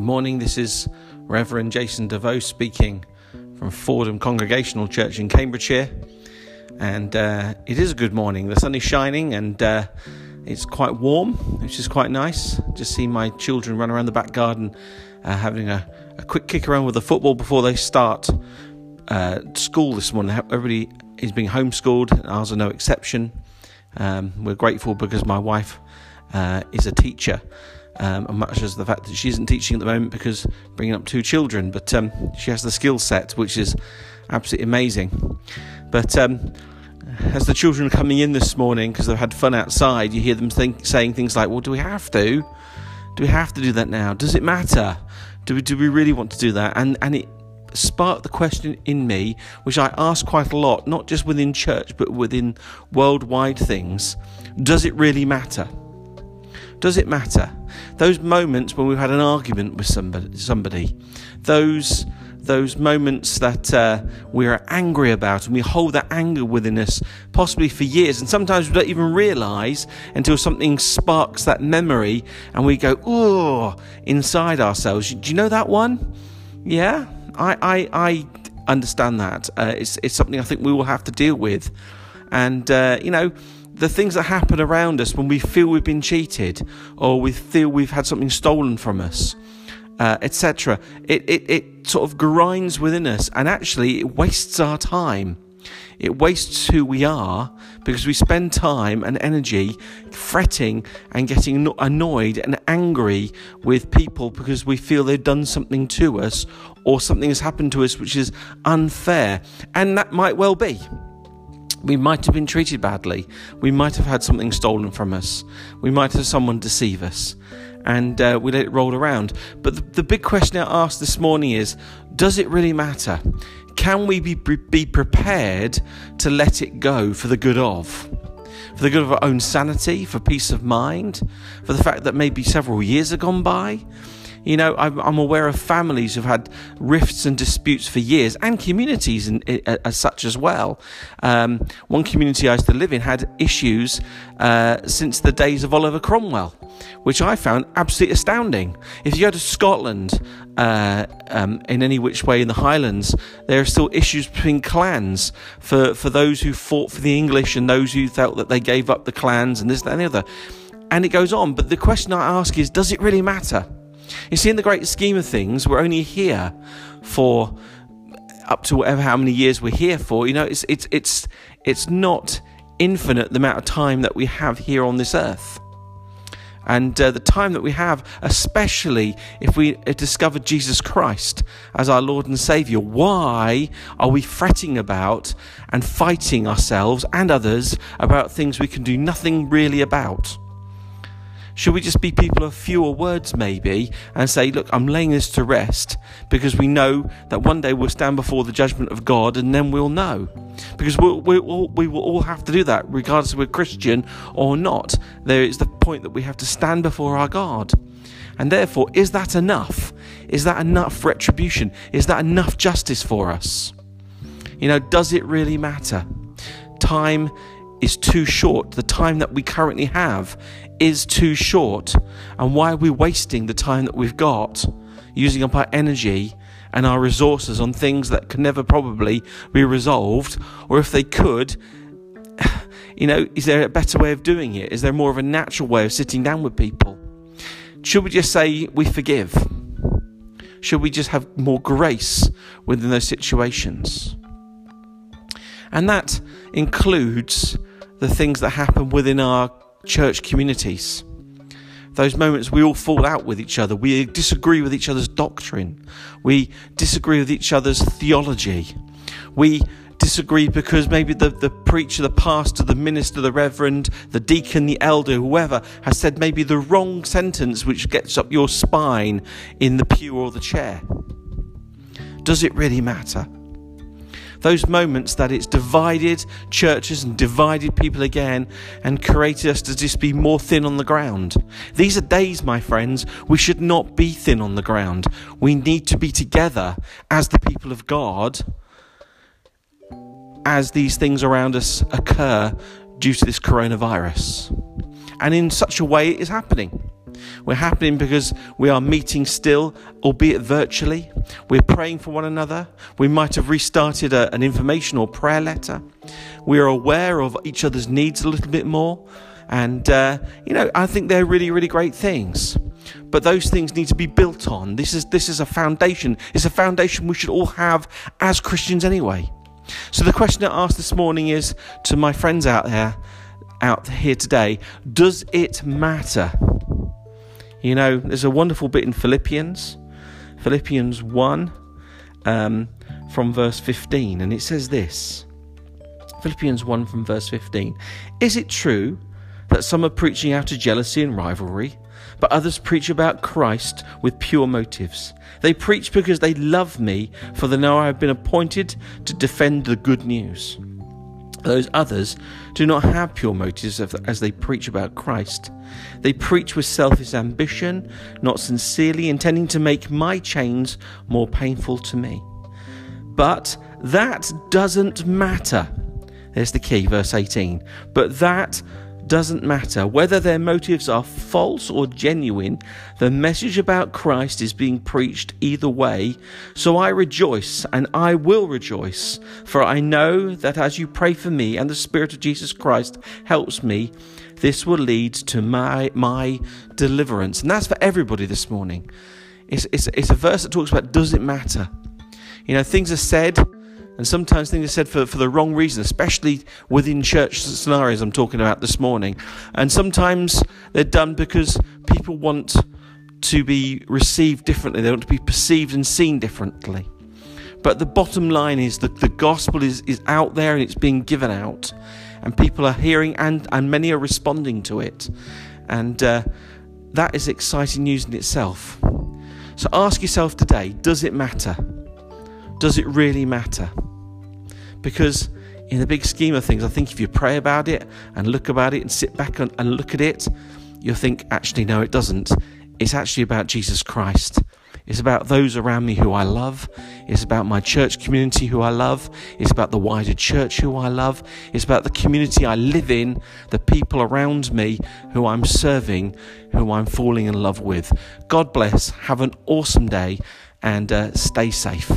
Good morning. This is Reverend Jason DeVoe speaking from Fordham Congregational Church in Cambridgeshire. And uh, it is a good morning. The sun is shining and uh, it's quite warm, which is quite nice. Just see my children run around the back garden uh, having a, a, quick kick around with the football before they start uh, school this morning. Everybody is being homeschooled, ours are no exception. Um, we're grateful because my wife uh, is a teacher um, and much as the fact that she isn't teaching at the moment because bringing up two children, but um, she has the skill set, which is absolutely amazing. But um, as the children are coming in this morning because they've had fun outside, you hear them think, saying things like, "Well, do we have to? Do we have to do that now? Does it matter? Do we do we really want to do that?" And and it sparked the question in me, which I ask quite a lot, not just within church but within worldwide things: Does it really matter? Does it matter? Those moments when we've had an argument with somebody, somebody. Those those moments that uh, we are angry about and we hold that anger within us possibly for years and sometimes we don't even realize until something sparks that memory and we go oh inside ourselves. Do you know that one? Yeah? I i, I understand that. Uh, it's, it's something i think we will have to deal with and uh, you know the things that happen around us when we feel we've been cheated or we feel we've had something stolen from us, uh, etc. It, it, it sort of grinds within us and actually it wastes our time. It wastes who we are because we spend time and energy fretting and getting annoyed and angry with people because we feel they've done something to us or something has happened to us which is unfair. And that might well be. We might have been treated badly. We might have had something stolen from us. We might have someone deceive us. And uh, we let it roll around. But the, the big question I asked this morning is does it really matter? Can we be, be prepared to let it go for the good of? For the good of our own sanity, for peace of mind, for the fact that maybe several years have gone by? You know, I'm, aware of families who've had rifts and disputes for years, and communities in, as such as well. Um, one community I used to live in had issues uh, since the days of Oliver Cromwell, which I found absolutely astounding. If you go to Scotland, uh, um, in any which way in the Highlands, there are still issues between clans for, for those who fought for the English and those who felt that they gave up the clans and this, that, and the other. And it goes on. But the question I ask is does it really matter? You see, in the great scheme of things, we're only here for up to whatever how many years we're here for. You know, it's it's it's it's not infinite the amount of time that we have here on this earth. And uh, the time that we have, especially if we discover Jesus Christ as our Lord and Savior, why are we fretting about and fighting ourselves and others about things we can do nothing really about? Should we just be people of fewer words, maybe, and say, look, I'm laying this to rest because we know that one day we'll stand before the judgment of God and then we'll know. Because we'll, we'll, we will all have to do that, regardless if we're Christian or not. There is the point that we have to stand before our God. And therefore, is that enough? Is that enough retribution? Is that enough justice for us? You know, does it really matter? Time is too short. The time that we currently have is too short. And why are we wasting the time that we've got using up our energy and our resources on things that can never probably be resolved? Or if they could, you know, is there a better way of doing it? Is there more of a natural way of sitting down with people? Should we just say we forgive? Should we just have more grace within those situations? And that includes the things that happen within our church communities. Those moments we all fall out with each other, we disagree with each other's doctrine, we disagree with each other's theology, we disagree because maybe the, the preacher, the pastor, the minister, the reverend, the deacon, the elder, whoever has said maybe the wrong sentence which gets up your spine in the pew or the chair. Does it really matter? Those moments that it's divided churches and divided people again and created us to just be more thin on the ground. These are days, my friends, we should not be thin on the ground. We need to be together as the people of God as these things around us occur due to this coronavirus. And in such a way, it is happening. We're happening because we are meeting still, albeit virtually. We're praying for one another. We might have restarted a, an information or prayer letter. We are aware of each other's needs a little bit more. And, uh, you know, I think they're really, really great things. But those things need to be built on. This is, this is a foundation. It's a foundation we should all have as Christians anyway. So the question I asked this morning is to my friends out there, out here today, does it matter? You know, there's a wonderful bit in Philippians, Philippians 1, um, from verse 15, and it says this Philippians 1 from verse 15. Is it true that some are preaching out of jealousy and rivalry, but others preach about Christ with pure motives? They preach because they love me, for they know I have been appointed to defend the good news. Those others do not have pure motives as they preach about Christ. They preach with selfish ambition, not sincerely intending to make my chains more painful to me. But that doesn't matter. There's the key, verse 18. But that doesn't matter. Whether their motives are false or genuine, the message about Christ is being preached either way. So I rejoice and I will rejoice, for I know that as you pray for me and the Spirit of Jesus Christ helps me, this will lead to my, my deliverance. And that's for everybody this morning. It's, it's, it's a verse that talks about does it matter? You know, things are said and sometimes things are said for, for the wrong reason, especially within church scenarios I'm talking about this morning. And sometimes they're done because people want to be received differently, they want to be perceived and seen differently. But the bottom line is that the gospel is, is out there and it's being given out, and people are hearing and, and many are responding to it. And uh, that is exciting news in itself. So ask yourself today does it matter? Does it really matter? Because in the big scheme of things, I think if you pray about it and look about it and sit back and, and look at it, you'll think, actually, no, it doesn't. It's actually about Jesus Christ. It's about those around me who I love. It's about my church community who I love. It's about the wider church who I love. It's about the community I live in, the people around me who I'm serving, who I'm falling in love with. God bless. Have an awesome day and uh, stay safe.